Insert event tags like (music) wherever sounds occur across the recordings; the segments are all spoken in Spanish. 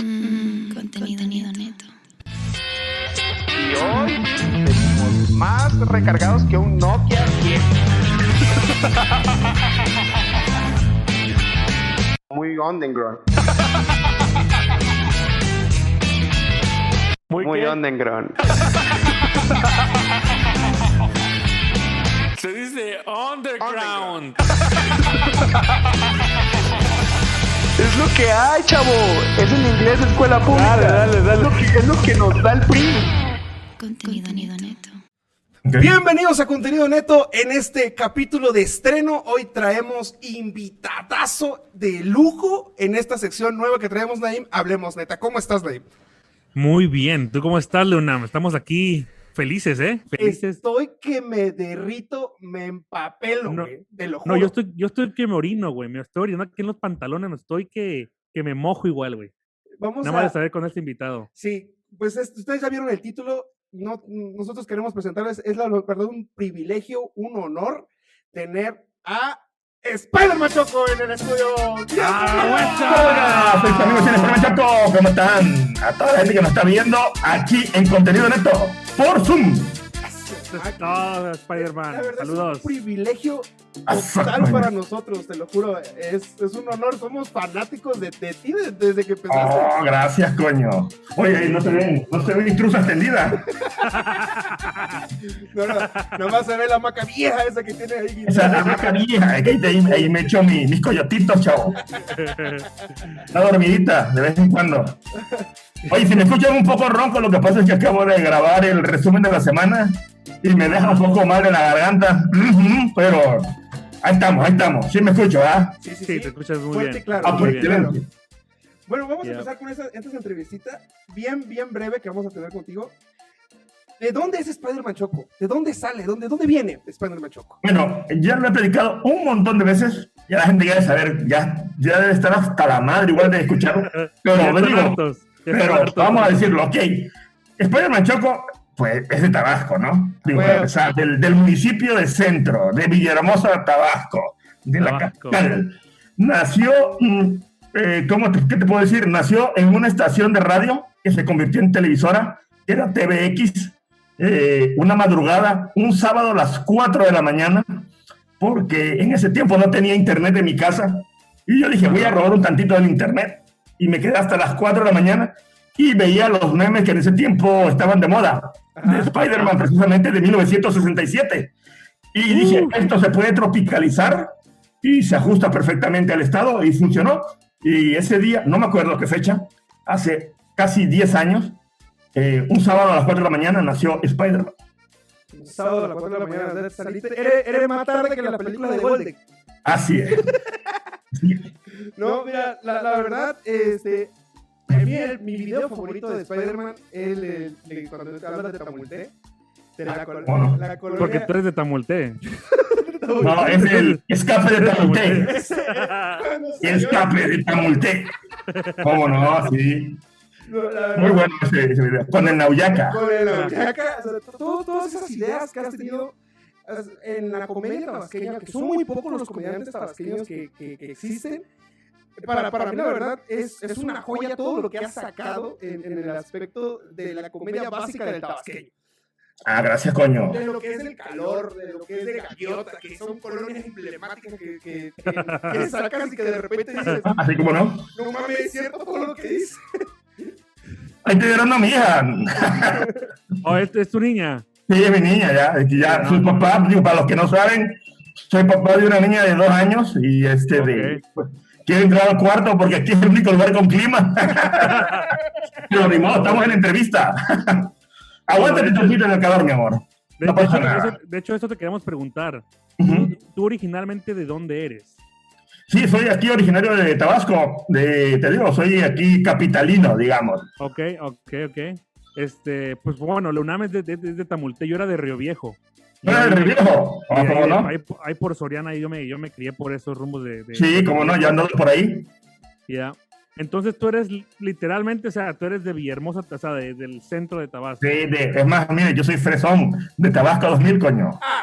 Mm, contenido neto. Y hoy más recargados que un Nokia 10. (laughs) Muy underground. Muy, Muy underground. (laughs) Se dice underground. Es lo que hay, chavo. Es en inglés de escuela pública. Dale, dale, dale. Es lo que, es lo que nos da el PRI. Contenido neto. Bienvenidos a Contenido Neto. En este capítulo de estreno, hoy traemos invitadazo de lujo en esta sección nueva que traemos, Naim. Hablemos neta. ¿Cómo estás, Naim? Muy bien. ¿Tú cómo estás, Leonam? Estamos aquí felices, ¿eh? Felices. Estoy que me derrito, me empapelo, No, güey. Te lo juro. No, yo estoy, yo estoy que me orino, güey. Me estoy orinando aquí en los pantalones. Me estoy que, que me mojo igual, güey. Vamos Nada más de saber con este invitado. Sí, pues es- ustedes ya vieron el título. No, nosotros queremos presentarles, es la verdad un privilegio, un honor tener a Spider-Man Choco en el estudio. Hola, soy su amigo Chaco, ¿cómo están? A toda la gente que nos está viendo aquí en Contenido Neto por Zoom. Eso es todo, Spider-Man. Saludos. es un privilegio total para nosotros, te lo juro. Es, es un honor, somos fanáticos de, de ti de- desde que empezaste. Oh, gracias, coño. Oye, no se ven, no se ve intrusa extendida. (laughs) No, no, nomás se ve la maca vieja esa que tiene ahí. Esa es la marca vieja, es que ahí, me echo mi- mis coyotitos, chavo. Una dormidita, de vez en cuando. Oye, si me escuchan un poco ronco, lo que pasa es que acabo de grabar el resumen de la semana y me deja un poco mal en la garganta. Pero ahí estamos, ahí estamos. Sí me escucho, ¿ah? Sí, sí, Sí, te escuchas muy Fuerte bien. claro. Ah, Muy pues, bien. excelente. Bueno, vamos Ya. a empezar con esa, esta entrevistita bien, bien breve que vamos a tener contigo. ¿De dónde es Spider-Man Choco? ¿De dónde sale? ¿Dónde, dónde viene Spider-Man Choco? Bueno, ya lo he predicado un montón de veces. Ya la gente quiere saber, ya, ya debe estar hasta la madre igual de escucharlo. (laughs) Ya Pero, digo, hartos, ya pero hartos. vamos a decirlo, ok. Spider-Man Choco, pues es de Tabasco, ¿no? Digo, Bueno. para empezar, del, del municipio de Centro, de Villahermosa, Tabasco, de la capital. Nació, mm, eh, ¿cómo te, ¿qué te puedo decir? Nació en una estación de radio que se convirtió en televisora, que era TVX, eh, una madrugada, un sábado a las 4 de la mañana, porque en ese tiempo no tenía internet en mi casa. Y yo dije, voy a robar un tantito del internet. Y me quedé hasta las 4 de la mañana y veía los memes que en ese tiempo estaban de moda, de Spider-Man precisamente de 1967. Y dije, esto se puede tropicalizar y se ajusta perfectamente al estado y funcionó. Y ese día, no me acuerdo qué fecha, hace casi 10 años, eh, un sábado a las 4 de la mañana nació Spider-Man. Sábado a las 4 de la mañana. Saliste, eres, eres más tarde que la película de Golden. Así es. Sí. (laughs) No, mira, la, la verdad, este. A mí, el- mi video favorito de Spider-Man es el, el- el- cuando te hablas de Tamulté. De la, col- ¿Cómo no? la colonia. Porque tú eres de Tamulte. (laughs) No, es el escape de (laughs) salió- Escape de Tamulté. ¿Cómo no? Sí. No, la Muy bueno ese, ese video. Con el Nauyaca. Con el Oaxaca, o sea, todo- todas esas ideas que has tenido en la comedia tabasqueña, que son muy pocos los comediantes tabasqueños que, que- que existen. Para, para mí, la verdad, es, es una joya todo lo que has sacado en, en el aspecto de la comedia básica del tabasqueño. Ah, gracias, coño. De lo que es el calor, de lo que es de gaviota, que son colonias emblemáticas que, que, que, (laughs) que sacas y que de repente dices, Así como no. no mames, es cierto todo lo que dices. (laughs) Ahí te dieron a mi hija. Oh, ¿es, es tu niña. Sí, es mi niña, ya. Es que ya soy papá. Digo, para los que no saben, soy papá de una niña de dos años y este de. Pues, quiero entrar al cuarto porque aquí es el único lugar con clima. (laughs) Pero ni modo, estamos en entrevista. Aguántate tu en el calor, mi amor. De, No de hecho, nada. eso, de hecho, eso te queríamos preguntar. ¿Tú, tú originalmente de dónde eres? Sí, soy aquí originario de Tabasco. De, te digo, soy aquí capitalino, digamos. Ok, ok, ok. Este, pues bueno, Leonam es de, de, de Tamulte, yo era de Río Viejo. ¿No eres de viejo? Y ¿O ahí, cómo no? ahí- ahí por Soriana, ahí yo me, yo me crié por esos rumbos de... de- Sí, como no, ya ando por ahí. Ya. Entonces tú eres li- literalmente, o sea, tú eres de Villahermosa, o sea, de- del centro de Tabasco. Sí, de- es más, mire, yo soy fresón de Tabasco 2000, coño. (laughs)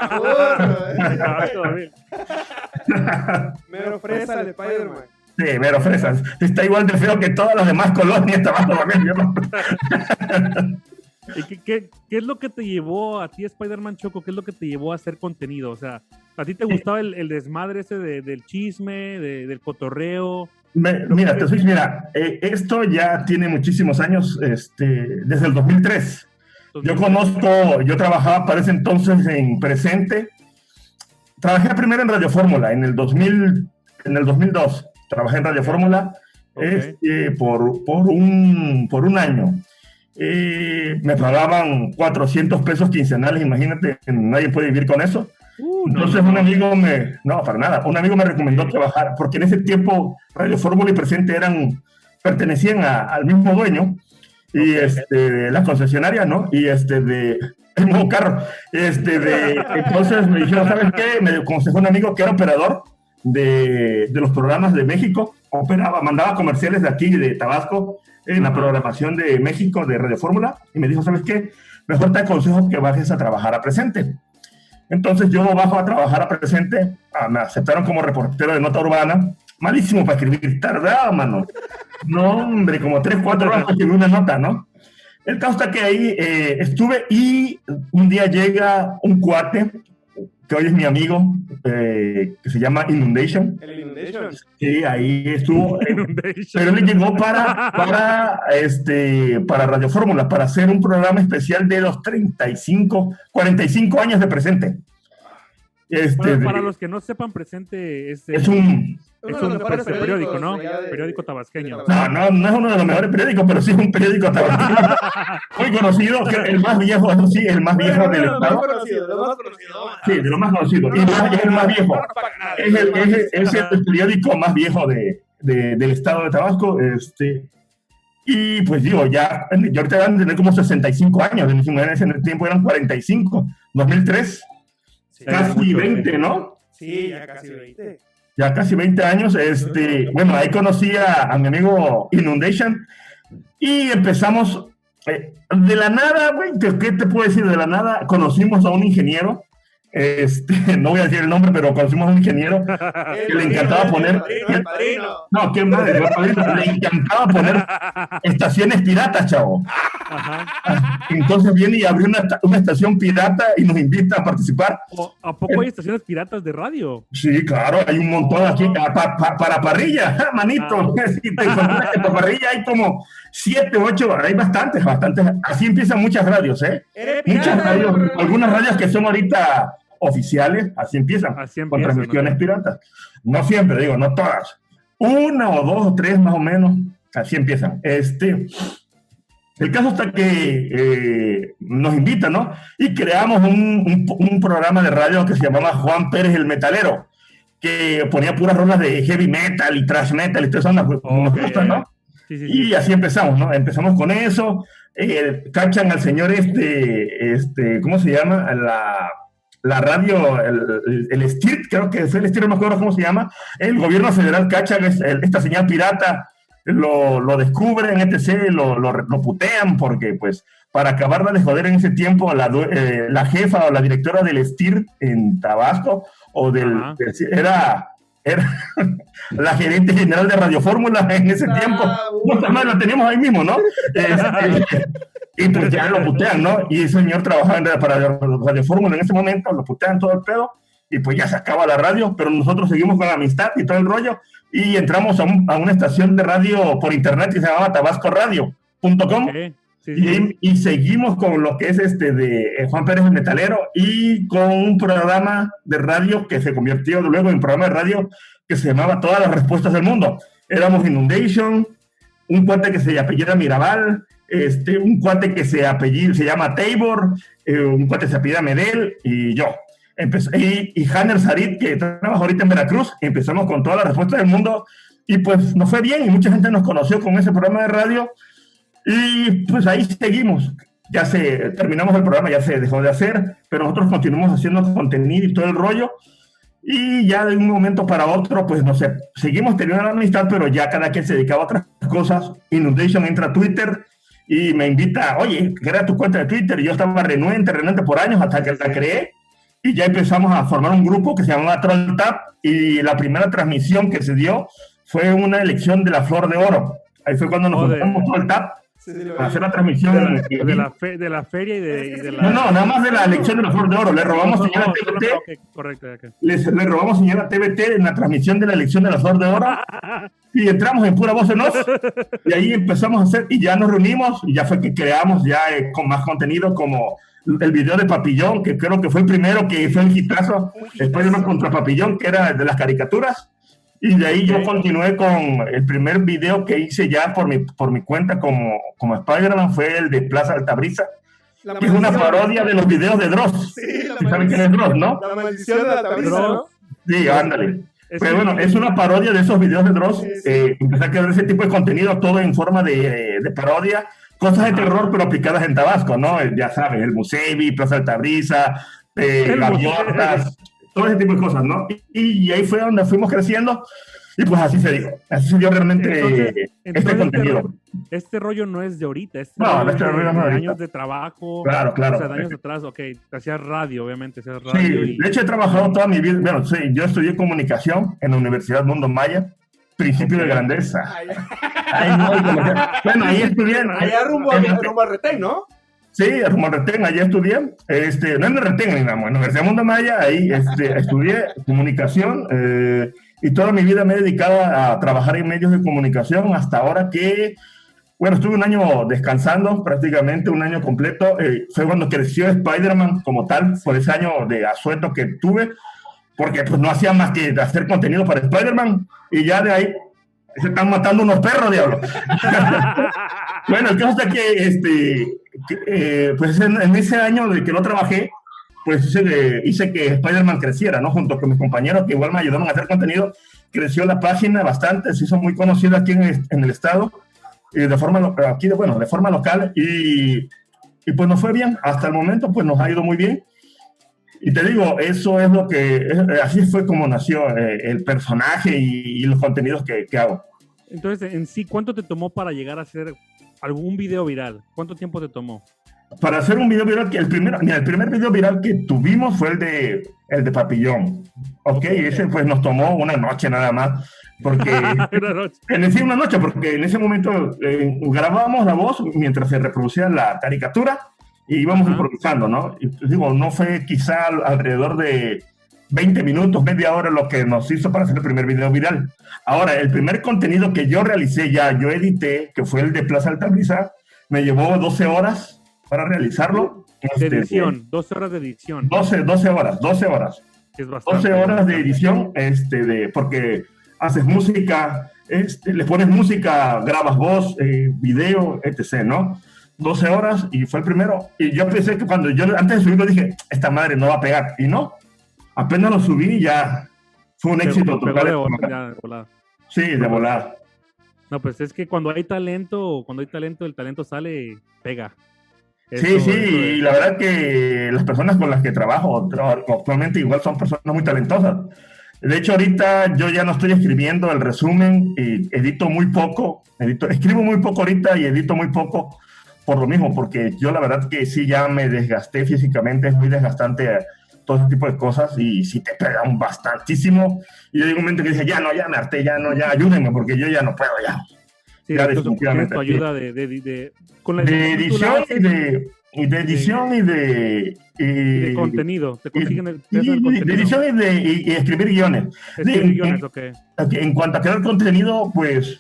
Tabasco, David. (laughs) Mero fresa de Spider-Man. Sí, pero fresas. Está igual de feo que todas las demás colonias Tabasco 2000. (laughs) yo no- ¿Y qué, qué- qué es lo que te llevó a ti, Spider-Man Choco? ¿Qué es lo que te llevó a hacer contenido? O sea, ¿a ti te gustaba el, el desmadre ese de- del chisme, de- del cotorreo? Me- mira, te soy, mira, eh, esto ya tiene muchísimos años, este, desde el 2003. Yo conozco, yo trabajaba para ese entonces en Presente. Trabajé primero en Radio Fórmula en el 2000, en el 2002. Trabajé en Radio Fórmula Ok. este, por, por, un, por un año. Eh, me pagaban 400 pesos quincenales, imagínate, nadie puede vivir con eso. Uh, Entonces no, un amigo me, no, para nada, un amigo me recomendó que bajara, porque en ese tiempo Radio Fórmula y Presente eran, pertenecían a- al mismo dueño, y este, la concesionaria, ¿no? Y este, de, (laughs) el mismo carro, este, de, entonces me dijeron, ¿sabes qué? Me aconsejó un amigo que era operador de, de los programas de México, operaba, mandaba comerciales de aquí, de Tabasco, en la programación de México, de Radio Fórmula, y me dijo, ¿sabes qué? Mejor te aconsejo que bajes a trabajar a Presente. Entonces yo bajo a trabajar a presente, ah, me aceptaron como reportero de nota urbana, malísimo para escribir, tardaba, mano. No, hombre, como tres, cuatro horas para escribir una nota, ¿no? El caso está que ahí eh, estuve y un día llega un cuate, que hoy es mi amigo, eh, que se llama Inundation, El Inundation. y ahí estuvo, (laughs) Inundation. pero él llegó para, para, este, para Radio Fórmula, para hacer un programa especial de los 35, 45 años de presente. Este, para de- los que no sepan, presente es, es un, es un periódico, ¿no? de periódico tabasqueño. no, no, no es uno de los mejores periódicos, pero sí es un periódico tabasqueño (laughs) muy conocido, que el más viejo, eso sí, el más viejo Bueno, del bueno, lo más estado. conocido, lo más conocido. Sí, de lo más conocido. Y más- es el más viejo. Es el, es, el- es el periódico más viejo de, de- del estado de Tabasco. Este, y pues digo, ya, yo ahorita van a tener como 65 años, en ese en el tiempo eran 45, 2003, Sí, casi mucho, 20, ¿no? Sí, ya casi 20. Ya casi 20 años. Este, bueno, ahí conocí a, a mi amigo Inundation y empezamos eh, de la nada, güey, ¿qué qué te puedo decir? De la nada conocimos a un ingeniero. Este, (laughs) no voy a decir el nombre, pero conocimos a un ingeniero (laughs) que le encantaba poner. No, qué madre, le encantaba poner estaciones piratas, chavo. Ajá. Entonces viene y abrió una, una estación pirata y nos invita a participar. ¿A poco hay estaciones piratas de radio? Sí, claro, hay un montón aquí ah, pa- pa- para parrilla, ja, (laughs) manito. Ah. Si te encuentras que para parrilla hay como siete, ocho, hay bastantes, bastantes. Así empiezan muchas radios, ¿eh? Muchas radios, algunas radios que son ahorita oficiales, así empiezan, Así con empiezan, transmisiones ¿no? piratas. No siempre, digo, no todas. Una o dos o tres más o menos, así empiezan. Este, el caso está que eh, nos invitan, ¿no? Y creamos un, un- un programa de radio que se llamaba Juan Pérez el Metalero, que ponía puras rolas de heavy metal y thrash metal y todo eso, nos, nos Ok. gusta, ¿no? Sí, sí, sí. Y así empezamos, ¿no? Empezamos con eso, eh, cachan al señor este, este, ¿cómo se llama? La, la radio, el, el, el STIRT, creo que es el STIRT, no me acuerdo cómo se llama, el gobierno federal cacha esta señal pirata, lo, lo descubren, etc., lo, lo, lo putean, porque pues para acabarla de joder en ese tiempo, la, eh, la jefa o la directora del STIR en Tabasco, o del, era, era (laughs) la gerente general de Radio Fórmula en ese Ah, tiempo. bueno. Madre, lo teníamos ahí mismo, ¿no? (laughs) Este, y pues ya lo putean, ¿no? Y el señor trabajaba para Radio Fórmula en ese momento, lo putean todo el pedo, y pues ya se acaba la radio, pero nosotros seguimos con la amistad y todo el rollo, y entramos a, un- a una estación de radio por internet que se llamaba tabascoradio.com. Ok. Sí. Y, y seguimos con lo que es este de eh, Juan Pérez el Metalero y con un programa de radio que se convirtió luego en programa de radio que se llamaba Todas las Respuestas del Mundo. Éramos Inundation, un cuate que se apellida Mirabal, este, un cuate que se apellida, se llama Tabor, eh, un cuate que se apellida Medel y yo. Empezó, y, y Hanner Sarit, que trabaja ahorita en Veracruz, empezamos con todas las respuestas del mundo y pues nos fue bien y mucha gente nos conoció con ese programa de radio y pues ahí seguimos. Ya se terminamos el programa, ya se dejó de hacer, pero nosotros continuamos haciendo contenido y todo el rollo. Y ya de un momento para otro, pues no sé, seguimos teniendo la amistad, pero ya cada quien se dedicaba a otras cosas. Inundation entra a Twitter y me invita, oye, crea tu cuenta de Twitter. Y yo estaba renuente, renuente por años hasta que la creé. Y ya empezamos a formar un grupo que se llamaba Troll Tap. Y la primera transmisión que se dio fue una elección de la Flor de Oro. Ahí fue cuando nos juntamos Troll Tap Sí, sí, lo para hacer la transmisión. De la, de la fe- de la feria y de, y de la... No, no, nada más de la elección de la Flor de Oro. Le robamos No, señal a no, TVT. ok, correcto, ok. les- le robamos señal a TVT en la transmisión de la elección de la Flor de Oro (laughs) y entramos en pura voz en off y ahí empezamos a hacer y ya nos reunimos y ya fue que creamos ya eh, con más contenido como el video de Papillón que creo que fue el primero que fue un hitazo Spider-Man contra Papillón que era de las caricaturas y de ahí yo continué con el primer video que hice ya por mi, por mi cuenta como, como Spider-Man fue el de Plaza Altabrisa La que es una parodia de los videos de Dross Sí, la ¿Sí ¿saben quién es Dross, no? La maldición de la tabliza, ¿no? Sí, ándale Es Pero bueno, es una parodia de esos videos de Dross. Sí, sí. Eh, empecé a crear ese tipo de contenido, todo en forma de, de parodia, cosas de terror, pero aplicadas en Tabasco, ¿no? Eh, Ya sabes, el Musevi, Plaza Altabrisa, eh, gaviotas, todo ese tipo de cosas, ¿no? Y, y ahí fue donde fuimos creciendo, y pues así se dio. Así se dio realmente Entonces- este entonces contenido. ro- este rollo no es de ahorita, este No, rollo este es de, rollo no es de años de trabajo. Claro, claro. O sea, de años atrás, ok, hacías radio, obviamente, hacías radio. Sí, y- de hecho he trabajado toda mi vida, bueno, sí, yo estudié comunicación en la Universidad Mundo Maya, principio de grandeza. Ay, no, que- bueno, ahí estudié. allá rumbo, a, rumbo a Retén, ¿no? Sí, a Retén, allá estudié, este, no en Retén, en la Universidad Mundo Maya, ahí este, (laughs) estudié comunicación eh, y toda mi vida me he dedicado a trabajar en medios de comunicación hasta ahora que, bueno, estuve un año descansando, prácticamente un año completo, eh, fue cuando creció Spider-Man como tal, por ese año de asueto que tuve, porque pues no hacía más que hacer contenido para Spider-Man y ya de ahí se están matando unos perros, diablo. (laughs) Bueno, el caso es que, este, eh, pues en, en ese año de que no trabajé, pues hice, de- hice que Spider-Man creciera, ¿no? Junto con mis compañeros que igual me ayudaron a hacer contenido, creció la página bastante, se hizo muy conocida aquí en, en el estado, y de forma, aquí, de- bueno, de forma local, y, y pues nos fue bien, hasta el momento pues nos ha ido muy bien. Y te digo, eso es lo que, es- así fue como nació eh, el personaje y, los contenidos que, que hago. Entonces, en sí, ¿cuánto te tomó para llegar a hacer algún video viral? ¿Cuánto tiempo te tomó? para hacer un video viral, que el primer, mira, el primer video viral que tuvimos fue el de, el de Papillón. Ok, ese pues nos tomó una noche nada más, porque, (laughs) Una noche. en ese, una noche, porque en ese momento eh, grabábamos la voz mientras se reproducía la caricatura y íbamos improvisando, ¿no? Y digo, no fue quizá al- alrededor de 20 minutos, media hora lo que nos hizo para hacer el primer video viral. Ahora, el primer contenido que yo realicé ya, yo edité, que fue el de Plaza Altabrisa, me llevó 12 horas para realizarlo. De Este, edición, 12 horas de edición. 12, 12 horas, 12 horas. es bastante. 12 horas de edición, este, de, porque haces música, este, le pones música, grabas voz, eh, video, etc., ¿no? 12 horas y fue el primero. Y yo pensé que cuando yo antes de subirlo dije, esta madre no va a pegar. Y no, apenas lo subí y ya fue un éxito total. de ya, de. Sí, de volar. No, pues es que cuando hay talento, cuando hay talento, el talento sale, pega. Sí, Eso- sí, eso es- y la verdad que las personas con las que trabajo tra- actualmente igual son personas muy talentosas. De hecho, ahorita yo ya no estoy escribiendo el resumen y edito muy poco, edito, escribo muy poco ahorita y edito muy poco por lo mismo, porque yo la verdad que sí ya me desgasté físicamente, es muy desgastante todo ese tipo de cosas y sí te pegan bastantísimo. Y yo llega un momento que dije, ya no, ya me harté, ya no, ya ayúdenme porque yo ya no puedo, ya. Sí, ya definitivamente, tu ayuda de, de, de- con la De edición y de, y de edición y de... y y- de contenido. Te consiguen el, y- el de contenido. edición y de y- escribir guiones. Escribir guiones, en- ok. Ok, En cuanto a crear contenido, pues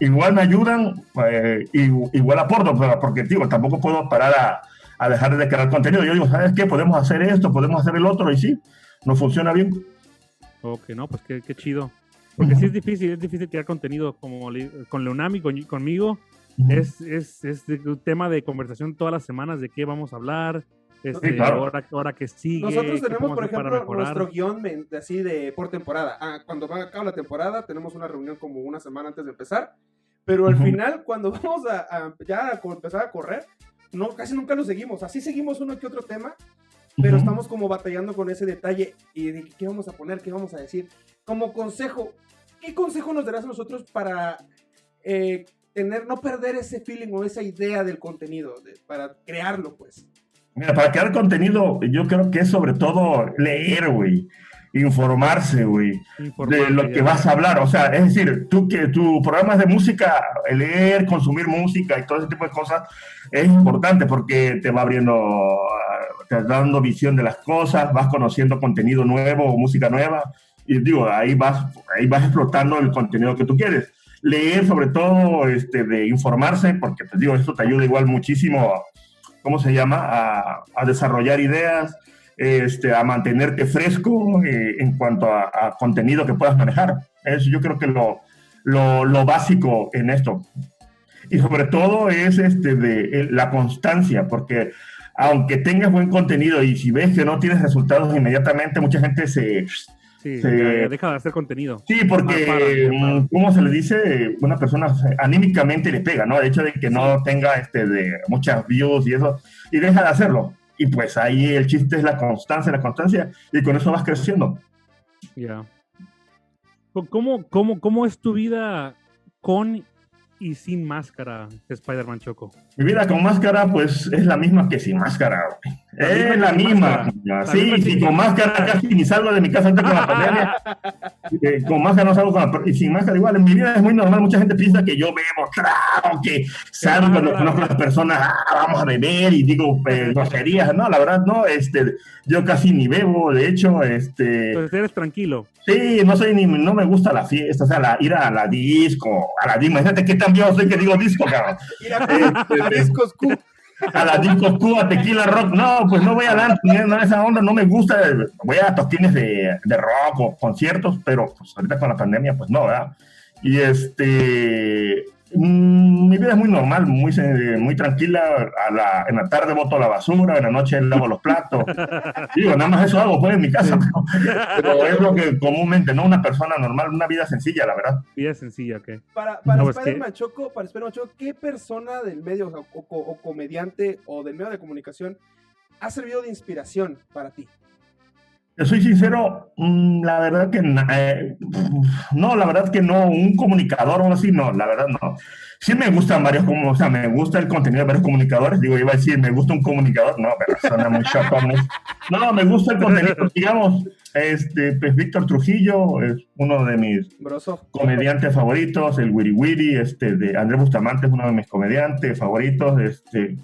igual me ayudan, eh, igual aporto, pero porque digo, tampoco puedo parar a, a dejar de crear contenido. Yo digo, ¿sabes qué? Podemos hacer esto, podemos hacer el otro, y sí, nos funciona bien. Ok, no, pues qué, qué chido. Porque sí es difícil, es difícil crear contenido como le- con Leonami, con, conmigo. Es, es, es un tema de conversación todas las semanas de qué vamos a hablar, este, Sí, claro. ahora, ahora que sigue. Nosotros tenemos, por ejemplo, nuestro guion así de por temporada. Ah, cuando va a acabar la temporada, tenemos una reunión como una semana antes de empezar. Pero al Ujú. final, cuando (laughs) vamos a, a ya a empezar a correr, no, casi nunca lo seguimos. Así seguimos uno que otro tema. pero estamos como batallando con ese detalle y de qué vamos a poner, qué vamos a decir. Como consejo, ¿qué consejo nos darás a nosotros para eh, tener, no perder ese feeling o esa idea del contenido, de- para crearlo, pues? Mira, para crear contenido, yo creo que es sobre todo leer, güey. Informarse, güey. de lo que vas a hablar. O sea, es decir, tú que tu programa es de música, leer, consumir música y todo ese tipo de cosas es importante porque te va abriendo, te va dando visión de las cosas, vas conociendo contenido nuevo o música nueva. Y digo, ahí vas, ahí vas explotando el contenido que tú quieres. Leer, sobre todo, este, de informarse, porque te digo, esto te ayuda igual muchísimo, ¿cómo se llama? A, a desarrollar ideas, este, a mantenerte fresco eh, en cuanto a, a contenido que puedas manejar. Es yo creo que lo, lo, lo básico en esto. Y sobre todo es este, de, la constancia, porque aunque tengas buen contenido y si ves que no tienes resultados inmediatamente, mucha gente se... Sí, ya deja de hacer contenido. Sí, porque, Ah, para, para. mm, ¿cómo se le dice? Una persona se- anímicamente le pega, ¿no? El hecho de que no tenga este, de muchas views y eso, y deja de hacerlo. Y pues ahí el chiste es la constancia, la constancia, y con eso vas creciendo. Ya. ¿Cómo, cómo, ¿Cómo es tu vida con y sin máscara, Spider-Man Choco? Mi vida con máscara, pues es la misma que sin máscara. La Es misma la misma. máscara. La Sí, misma sí, sin- con máscara casi ni salgo de mi casa ahorita con la pandemia. (laughs) Eh, con máscara no salgo con la, y sin máscara igual. En mi vida es muy normal. Mucha gente piensa que yo bebo, claro, que salgo cuando Claro. conozco a las personas, ah, vamos a beber y digo eh, (laughs) groserías. No, la verdad, no. Este, yo casi ni bebo. De hecho, este. Pues eres tranquilo. Sí, no soy ni, no me gusta la fiesta, o sea, la, ir a la disco, a la disco, imagínate qué tan viejo soy que digo disco, cabrón. A, Discos Q. A la disco Cuba, tequila rock, no, pues no voy a dar no, esa onda, no me gusta, voy a toquines de, de rock o conciertos, pero pues ahorita con la pandemia, pues no, ¿verdad? Y este, mm, mi vida es muy normal, muy, muy tranquila, a la, en la tarde boto la basura, en la noche lavo los platos, (laughs) digo, nada más eso hago, pues en mi casa, pero, pero es lo que comúnmente, no una persona normal, una vida sencilla, la verdad. Vida sencilla, ¿qué? Para, para No, es Spider-Man Choco, para Choco, ¿qué persona del medio o comediante o del medio de comunicación ha servido de inspiración para ti? Te soy sincero, mm, la verdad que eh, no, la verdad que no, un comunicador o así, no, la verdad no. Sí me gustan varios, como, o sea, me gusta el contenido de varios comunicadores, digo, iba a decir, me gusta un comunicador, no, pero suena muy. ¿no? No, me gusta el contenido, (laughs) digamos, este, pues Víctor Trujillo es uno de mis Broso. comediantes favoritos, el Wiri Wiri, este, de Andrés Bustamante es uno de mis comediantes favoritos, este,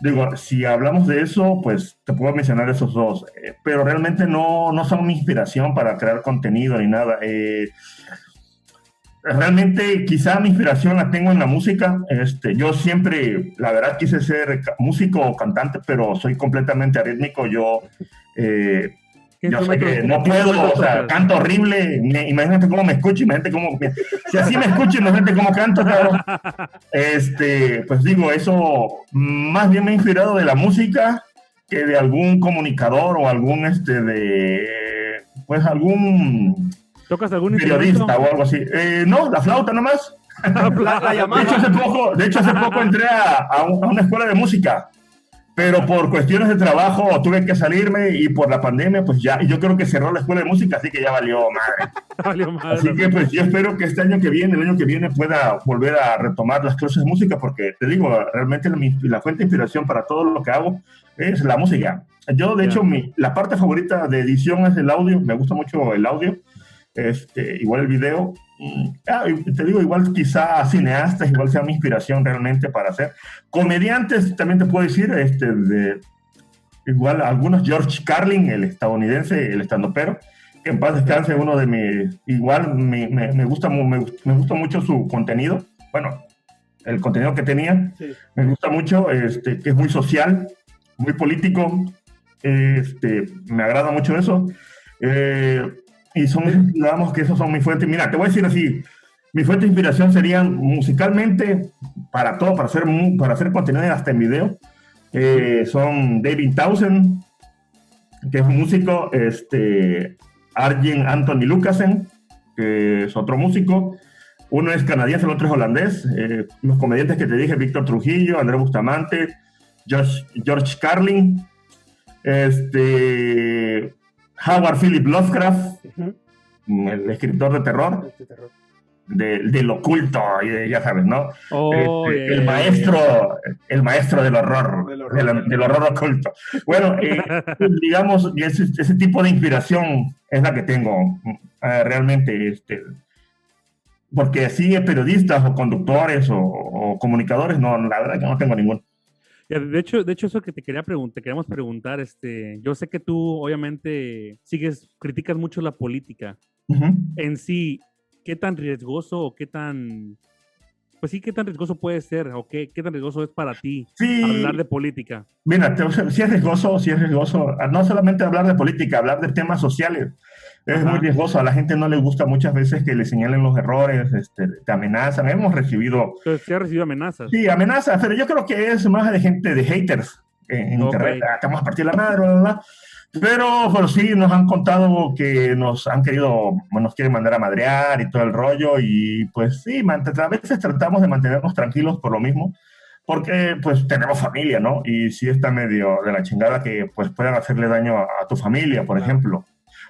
digo, si hablamos de eso, pues te puedo mencionar esos dos, eh, pero realmente no, no son mi inspiración para crear contenido ni nada. eh, realmente quizá mi inspiración la tengo en la música. Este, yo siempre, la verdad, quise ser músico o cantante, pero soy completamente arrítmico. Yo eh, ¿Qué yo sé que no puedo, o sea, canto horrible. me- imagínate cómo me escucho, imagínate cómo. me- si así me escucho, imagínate cómo canto, cabrón. Este, pues digo, eso más bien me ha inspirado de la música que de algún comunicador o algún, este, de. Pues algún ¿Tocas algún periodista o algo así. Eh, no, la flauta nomás. (laughs) La, la De llamada. hecho, hace poco, de hecho, hace poco entré a, a un- a una escuela de música, pero por cuestiones de trabajo tuve que salirme y por la pandemia, pues ya, y yo creo que cerró la escuela de música, así que ya valió madre. (laughs) Valió madre. Así que pues yo espero que este año que viene, el año que viene, pueda volver a retomar las clases de música, porque te digo, realmente la, la fuente de inspiración para todo lo que hago es la música. Yo, de Ya. hecho, mi, la parte favorita de edición es el audio, me gusta mucho el audio, este, igual el video. Mm, ah, te digo, igual quizá cineastas, igual sea mi inspiración realmente para hacer. Comediantes, también te puedo decir, este, de, igual algunos, George Carlin, el estadounidense, el estandopero, que en paz descanse, uno de mis, igual me, me, me gusta, me, me gusta mucho su contenido, bueno, el contenido que tenía, Sí. me gusta mucho, este, que es muy social, muy político, este, me agrada mucho eso, eh, y son, digamos que esos son mis fuentes, mira, te voy a decir así, mi fuente de inspiración serían musicalmente, para todo, para hacer, para hacer contenido hasta en video, eh, son David Townsend, que es un músico, este, Arjen Anthony Lucasen, que es otro músico, uno es canadiense, el otro es holandés, eh, los comediantes que te dije, Víctor Trujillo, Andrés Bustamante, Josh- George Carlin, Este, Howard Philip Lovecraft, Ujú. el escritor de terror, Este terror. de- del oculto, ya sabes, ¿no? Oh, Este, yeah, el yeah, maestro, el maestro del horror, Del horror. del, del horror oculto. Bueno, eh, (laughs) digamos que ese, ese tipo de inspiración es la que tengo eh, realmente, este, porque así periodistas o conductores o, o comunicadores, no, la verdad que no tengo ninguno. De hecho, de hecho, eso que te quería preguntar, queríamos preguntar, este, yo sé que tú obviamente sigues, criticas mucho la política. En sí, ¿qué tan riesgoso o qué tan, pues sí, qué tan riesgoso puede ser o qué, qué tan riesgoso es para ti Sí, hablar de política? Mira, sea, sí es riesgoso, sí es riesgoso, ah, no solamente hablar de política, hablar de temas sociales. Es Ajá. muy riesgoso, a la gente no le gusta muchas veces que le señalen los errores, este, te amenazan. Hemos recibido, Entonces, ¿sí has recibido amenazas? sí, amenazas, pero yo creo que es más de gente, de haters en, en Ok. internet. Ah, te vamos a partir la madre, bla, bla, bla. Pero, pero sí, nos han contado que nos han querido, nos quieren mandar a madrear y todo el rollo. Y pues sí, a veces tratamos de mantenernos tranquilos por lo mismo porque pues tenemos familia, ¿no? Y si está medio de la chingada que pues puedan hacerle daño a, a tu familia, por ejemplo.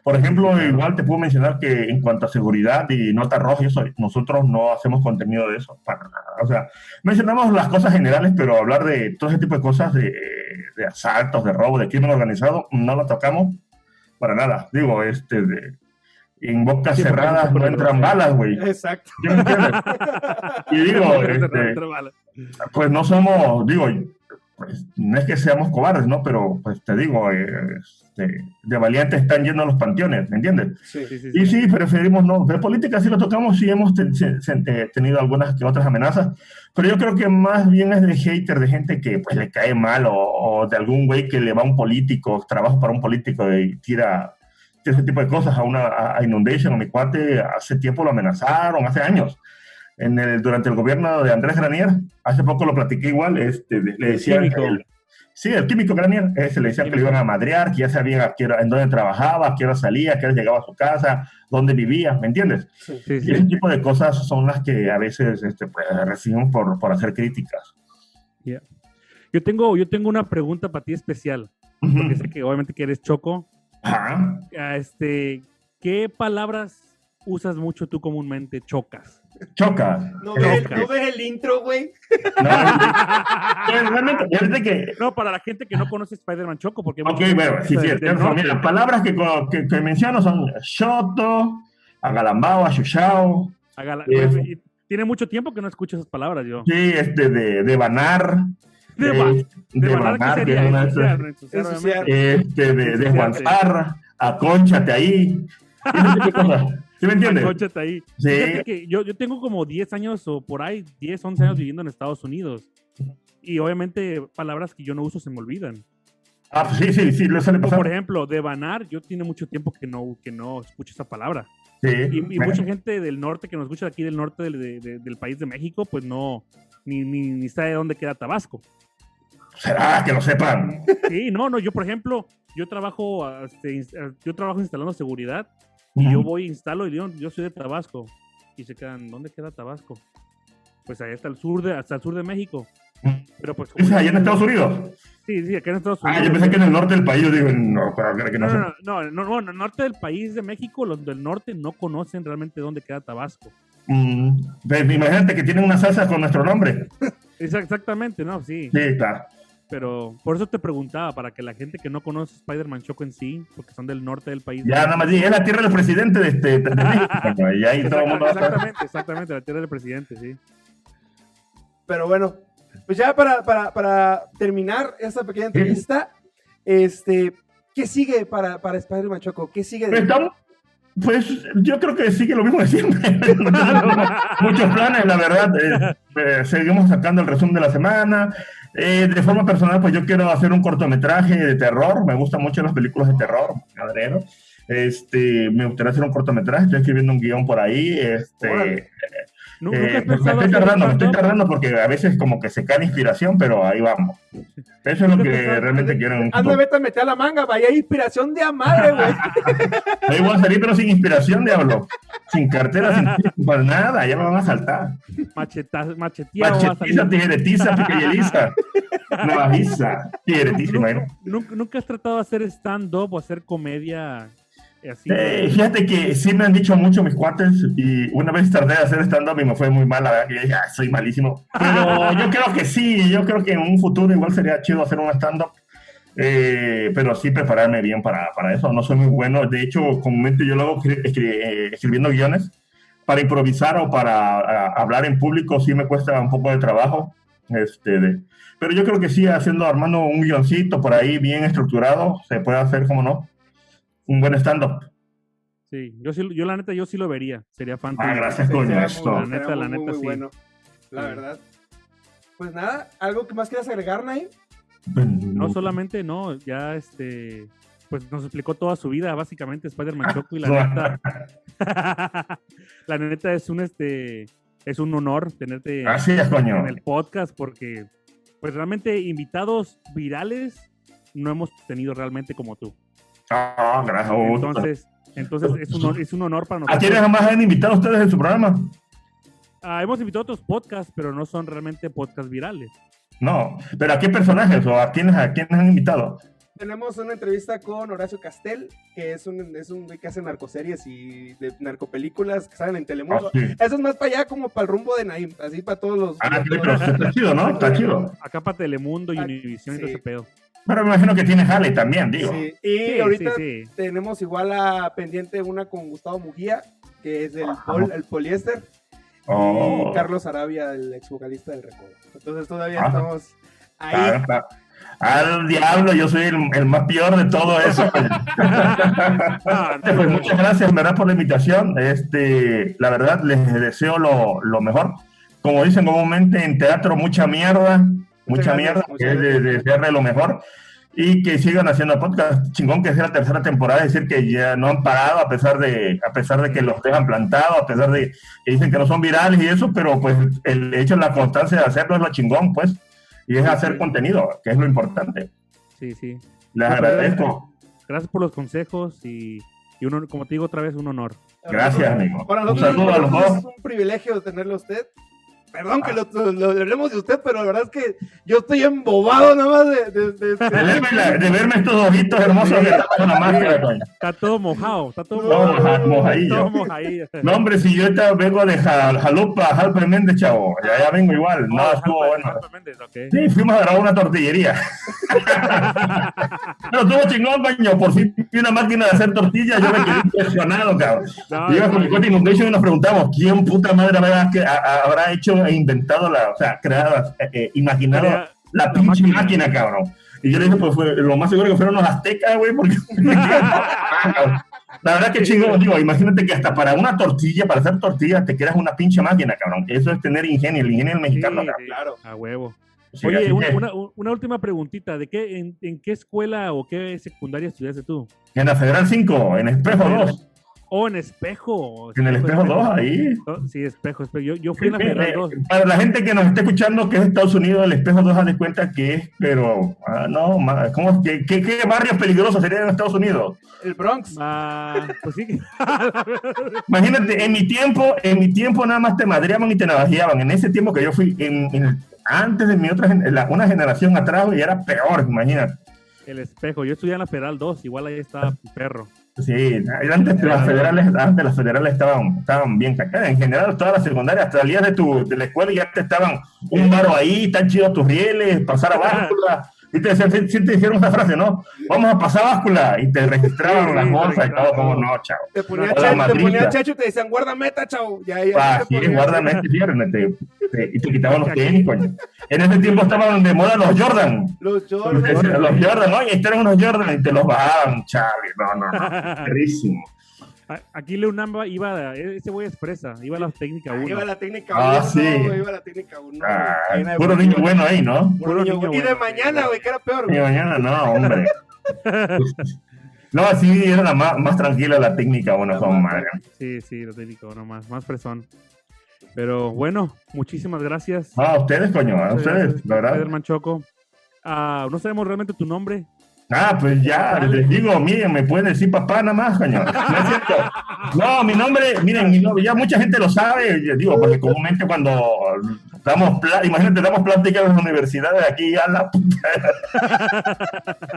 Por ejemplo, igual te puedo mencionar que en cuanto a seguridad y nota roja, y eso, nosotros no hacemos contenido de eso, para nada. O sea, mencionamos las cosas generales, pero hablar de todo ese tipo de cosas, de, de asaltos, de robo, de crimen organizado, no lo tocamos para nada. Digo, este, de, en bocas Sí, cerradas no entran balas, güey. Exacto. ¿Sí me? (laughs) Y digo, este, pues no somos, digo, pues no es que seamos cobardes, ¿no? Pero pues te digo, eh, este, de valientes están llenos los panteones, ¿me entiendes? Sí. Sí, sí, Y sí. preferimos no. De política sí lo tocamos, sí hemos te- se- se- eh, tenido algunas que otras amenazas, pero yo creo que más bien es de hater, de gente que pues le cae mal o, o de algún güey que le va a un político, trabaja para un político y tira, tira ese tipo de cosas a una a, a Inundation, a mi cuate, hace tiempo lo amenazaron, hace años. En el, durante el gobierno de Andrés Granier, hace poco lo platiqué igual, este, le el- Sí, el químico Granier, ese le decía que le iban a madrear, que ya sabían a qué hora- en dónde trabajaba, a qué hora salía, a qué hora llegaba a su casa, dónde vivía, ¿me entiendes? Sí. Sí, Y sí. ese tipo de cosas son las que a veces este, pues, recibimos por, por hacer críticas. Yo tengo, yo tengo una pregunta para ti especial, porque sé que obviamente que eres choco. Ajá. Ah, Este, ¿qué palabras usas mucho tú comúnmente? Chocas. Choca. ¿No Eh, ves, el, ¿No ves el intro, güey? no, eh, realmente, fíjate que No, para la gente que no conoce Spider-Man Choco, porque Ok, bueno, sí, sí. Mira, palabras que, co- que, que menciono son shoto, agalambao, Eso. y Tiene mucho tiempo que no escucho esas palabras yo. sí, este, de, de banar, De, eh, de, de banar, banar, ¿qué que sería? es este, de, de Ensuciarse. aguantar, acónchate ahí, ese tipo de cosas. ¿Sí me entiendes? Ahí. Sí. Que yo, yo tengo como 10 años o por ahí, 10, 11 años viviendo en Estados Unidos. Y obviamente palabras que yo no uso se me olvidan. Ah, pues sí, sí, sí, lo pasar. por ejemplo, devanar, yo tiene mucho tiempo que no, que no escucho esa palabra. Sí. Y, y mucha gente del norte que nos escucha de aquí del norte del, de- de- del país de México, pues no, ni, ni, ni sabe dónde queda Tabasco. Será que lo sepan. Sí, no, no, yo por ejemplo, yo trabajo, este, yo trabajo instalando seguridad y yo voy, instalo y digo, yo soy de Tabasco. Y se quedan, ¿dónde queda Tabasco? Pues allá hasta el sur de, hasta el sur de México. Pero pues como- ¿Es (laughs) allá en Estados Unidos? Sí, sí, acá en Estados Ah, Unidos. yo pensé que en el norte del país, yo digo, no, pero creo que no, No, sé. no, no, no, no, no, en el norte del país de México, los del norte no conocen realmente dónde queda Tabasco. Mm, imagínate que tienen una salsa con nuestro nombre. Exactamente, no, sí. Sí, claro. Pero por eso te preguntaba, para que la gente que no conoce Spider-Man Choco en sí, porque son del norte del país. Ya nada más di, es la tierra del presidente de, este, de México. (laughs) Bueno, y ahí todo el mundo va a saber. Exactamente, exactamente, la tierra del presidente, sí. Pero bueno, pues ya para, para, para terminar esta pequeña entrevista, este, ¿qué sigue para, para Spider-Man Choco? ¿Qué sigue? Pues, De... estamos- pues yo creo que sigue lo mismo de siempre. (laughs) Muchos planes, la verdad. eh, eh, seguimos sacando el resumen de la semana. Eh, de forma personal, pues yo quiero hacer un cortometraje de terror. Me gustan mucho las películas de terror, madrero. Este, me gustaría hacer un cortometraje. Estoy escribiendo un guion por ahí. Este, Eh, ¿Nunca has pues, me estoy tardando, me estoy tardando porque a veces como que se cae la inspiración, pero ahí vamos. Eso es lo ¿Nunca que realmente quiero Anda, vete a meter a la manga, vaya inspiración de a madre, güey. (laughs) Ahí voy a salir, pero sin inspiración, diablo. sin cartera, sin pues nada, ya me van a saltar. Macheta, macheteado va a Machetiza, tijeretiza, piquilleliza. Navajiza, tijeretiza. ¿Nunca, nunca has tratado de hacer stand-up o hacer comedia así? Eh, fíjate que sí me han dicho mucho mis cuates y una vez tardé de hacer stand-up y me fue muy mal, la verdad que yo dije, "Ah, soy malísimo. Pero (laughs) yo creo que sí, yo creo que en un futuro igual sería chido hacer un stand-up. Eh, pero sí prepararme bien para, para eso. No soy muy bueno. De hecho, comúnmente yo lo hago escri- escri- eh, escribiendo guiones. Para improvisar o para a, hablar en público sí me cuesta un poco de trabajo. Este, de- pero yo creo que sí, haciendo, armando un guioncito por ahí bien estructurado, se puede hacer, como no, un buen stand-up. Sí, yo, sí, yo la neta, yo sí lo vería. Sería fan. Ah, gracias, Sí, coño, esto. muy- La neta, la muy, neta, muy sí. bueno, la Sí. verdad. Pues nada, ¿algo que más quieras agregar, Naim? No solamente, no, ya este, pues nos explicó toda su vida, básicamente, Spider-Man Choco, y la (laughs) neta, (laughs) la neta es un, este, es un honor tenerte Gracias, coño. en el podcast, porque, pues realmente invitados virales no hemos tenido realmente como tú. Ah, gracias. Entonces, entonces es un, hon- es un honor para ¿A nosotros. quiénes jamás han invitado ustedes en su programa? Ah, hemos invitado a otros podcasts, pero no son realmente podcasts virales. No, pero ¿a qué personajes o a quiénes, a quiénes han invitado? Tenemos una entrevista con Horacio Castel, que es un, es un güey que hace narcoseries y de narcopelículas que salen en Ah, Telemundo. sí. Eso es más para allá como para el rumbo de Naim, así para todos los... Ah, sí, pero está chido, ¿no? Está chido. Acá para Telemundo y Ah, Univision y todo sí. ese pedo. Pero me imagino que tiene Jale también, digo. Sí, Y Sí, ahorita sí, sí. tenemos igual a pendiente una con Gustavo Mujía, que es el, Ajá. pol- el poliéster, Oh, y Carlos Arabia, el ex vocalista del Recodo. Entonces todavía Ah. estamos ahí. ah, está. Al diablo, yo soy el, el más peor de todo eso. (laughs) pues. Ah, Pues muchas gracias, en verdad, por la invitación. Este, la verdad, les deseo lo, lo mejor. Como dicen comúnmente en teatro, mucha mierda, mucha mierda, es de, desearle lo mejor. Y que sigan haciendo podcast. Chingón que sea la tercera temporada, es decir, que ya no han parado a pesar de, a pesar de que los dejan plantados, a pesar de que dicen que no son virales y eso, pero pues el hecho, la constancia de hacerlo es lo chingón, pues. Y es hacer contenido, que es lo importante. Sí, sí. Les Sí, agradezco. Gracias por los consejos y, y uno, como te digo otra vez, un honor. Gracias, amigo. Para Un saludo a los dos. es un privilegio tenerlo a usted. Perdón que lo, lo- lo hablemos de usted, pero la verdad es que yo estoy embobado nada más de... de- de- De verme, la- de verme estos ojitos hermosos la máscara. Está todo mojado, está todo Todo moja- mojadillo. Todo mojadillo. No, hombre, si yo ahorita vengo de Ja- Jalupa, Jalpa Méndez, chavo. Ya, ya vengo igual. No, Oh, estuvo Jalpa- bueno. Jalpa Méndez, ok. Sí, fuimos a grabar una tortillería. (laughs) Pero estuvo chingón, coño. Por fin vi una máquina de hacer tortillas. Yo me quedé impresionado, cabrón. (laughs) No, Iba no, con mi cuenta Inundation y nos preguntamos quién puta madre habrá, habrá hecho e inventado la, o sea, creado, eh, eh, imaginado la la pinche máquina. máquina. cabrón. Y yo le dije, pues fue, lo más seguro que fueron los aztecas, güey, porque... (laughs) la verdad que chingón, digo, imagínate que hasta para una tortilla, para hacer tortillas, te quedas una pinche máquina, cabrón. Eso es tener ingenio, el ingenio del mexicano, Sí, cabrón. Claro. A huevo. Sí, Oye, una, una- una última preguntita. ¿De qué, en, en qué escuela o qué secundaria estudiaste tú? En la Federal 5, en Espejo 2, Oh, en Espejo. en el Espejo 2, ahí. Oh, Sí, Espejo, Espejo. Yo, yo fui en la Sí, Federal eh, 2. Para la gente que nos esté escuchando que es Estados Unidos, el espejo 2 haz de cuenta que es, pero, ah, no, ma- ¿cómo, qué, qué, qué barrios peligrosos serían en Estados Unidos? El Bronx. Ah, pues sí. (laughs) Imagínate, en mi tiempo, en mi tiempo nada más te madreaban y te navajeaban. En ese tiempo que yo fui, en, en- antes de mi otra, la- una generación atrás, y era peor, imagínate. el Espejo. Yo estudié en la Federal 2. Igual ahí está perro. Sí, antes las federales, antes las federales estaban, estaban bien cacadas. En general, todas las secundarias, salías de tu, de la escuela y ya te estaban un baro ahí, tan chidos tus rieles, pasar a báscula. Y te sí te dijeron esa frase, ¿no? Vamos a pasar báscula. Y te registraban Sí, las bolsas y todo, como no, chavo. Te ponía, La chacho, te matrica. ponía chacho y te decían, guarda meta, chavo. Ya, ya. Ah, te sí, ponía- guárdame este y te quitaban los tenis, coño. En ese tiempo estaban de moda los Jordan. Los Los, Jordan. Jordan, ¿no? Y estos eran unos Jordan y te los bajaban, chale. No, no, no. (laughs) Perrísimo. A- Aquí Leunamba iba, ese güey es fresa, iba a la técnica 1. Iba la técnica Ah, 1. sí. Iba la técnica 1. Ah, puro niño bueno ahí, ¿no? Puro niño niño bueno. Y de mañana, güey, que era peor. Y güey. mañana no, hombre. (laughs) No, sí, era la más, más tranquila la técnica, bueno, La con más madre. Sí, sí, la técnica 1 más, más fresón. Pero bueno, muchísimas gracias. No, a ustedes, coño, a ustedes, la verdad. Spider-Man Choco. Ah, no sabemos realmente tu nombre. Ah, pues ya, les digo, miren, me pueden decir papá nada más, coño. No es cierto. No, mi nombre, miren, mi nombre, ya mucha gente lo sabe, yo digo, porque comúnmente cuando damos, imagínate, damos pláticas en las universidades aquí ya la puta.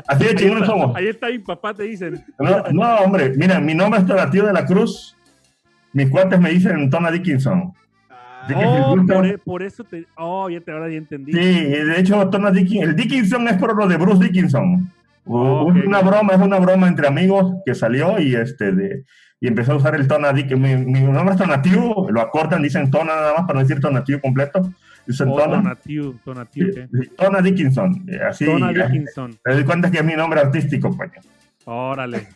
Así de chingones somos. Ahí está mi papá, te dicen. No, no, hombre, miren, mi nombre es Tonatío de la Cruz. Mis cuates me dicen Tona Dickinson. ¿De qué Oh, por, e- por eso te. Oh, ya te ahora ya entendí. Sí, de hecho, Tona Dickinson, el Dickinson es por lo de Bruce Dickinson. Oh, una broma, es una broma entre amigos que salió y este de, y empezó a usar el Tona Dickinson. Mi, mi nombre es Tonatiu, lo acortan, dicen Tona nada más para no decir Tonatiu completo. Dicen Oh, Tona, Tonatiu, Tonatiu, ¿qué? Tona Dickinson. eh, Así, Tona eh, Dickinson. Me doy cuenta que es mi nombre artístico, coño. Órale.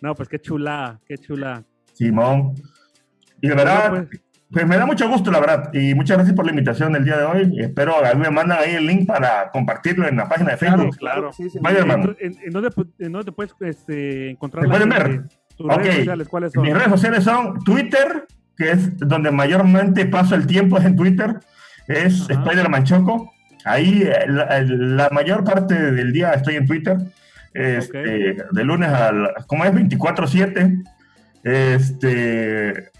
No, pues qué chula, qué chula. Simón. Y de verdad, pues, pues, me da mucho gusto, la verdad. Y muchas gracias por la invitación del día de hoy. Espero a mí me mandan ahí el link para compartirlo en la página de Claro, Facebook. claro. Sí, sí, Spider-Man. ¿En, en dónde, pu- en dónde te puedes este, encontrar ¿Me la pueden ver? tus Ok. redes sociales? ¿Cuáles son? Mis redes sociales son Twitter, que es donde mayormente paso el tiempo es en Twitter. Es Ajá. Spider-Man Choco. Ahí eh, la, la mayor parte del día estoy en Twitter. Este, De lunes al. como es 24-7. Este.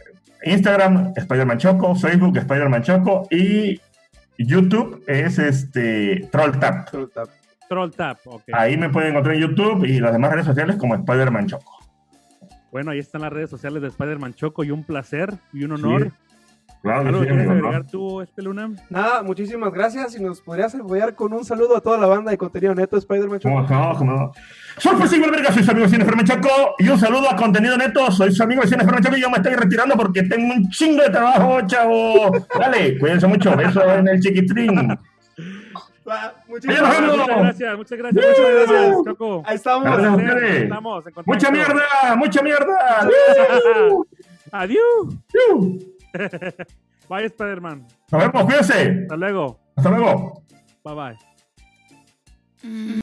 Instagram, Spider-Man Choco. Facebook, Spider-Man Choco. Y YouTube es este. Troll Tap. Troll Tap, ok. Ahí me pueden encontrar en YouTube y las demás redes sociales como Spider-Man Choco. Bueno, ahí están las redes sociales de Spider-Man Choco y un placer y un honor. Claro que ¿Algo sí, quieres ¿no? agregar tú, este Luna? Nada, muchísimas gracias. Y nos podrías apoyar con un saludo a toda la banda de contenido neto de Spider-Man. Choco? ¿Cómo no? ¿Cómo no? Soy Percival Verga, soy su amigo Cine Ferme Choco y un saludo a Contenido Neto. Soy su amigo Cine Ferme Choco y yo me estoy retirando porque tengo un chingo de trabajo, chavo. Dale, cuídense mucho. Beso en el chiquitrín. Muchísimas gracias. Muchas gracias, muchas gracias, ¡Woo! muchas gracias, Choco. Ahí estamos. Gracias. Estamos en. ¡Mucha mierda! ¡Mucha mierda! Adiós. ¡Yu! (laughs) Bye, Spider-Man. Nos vemos, cuídense. Hasta luego. Hasta luego. Bye bye.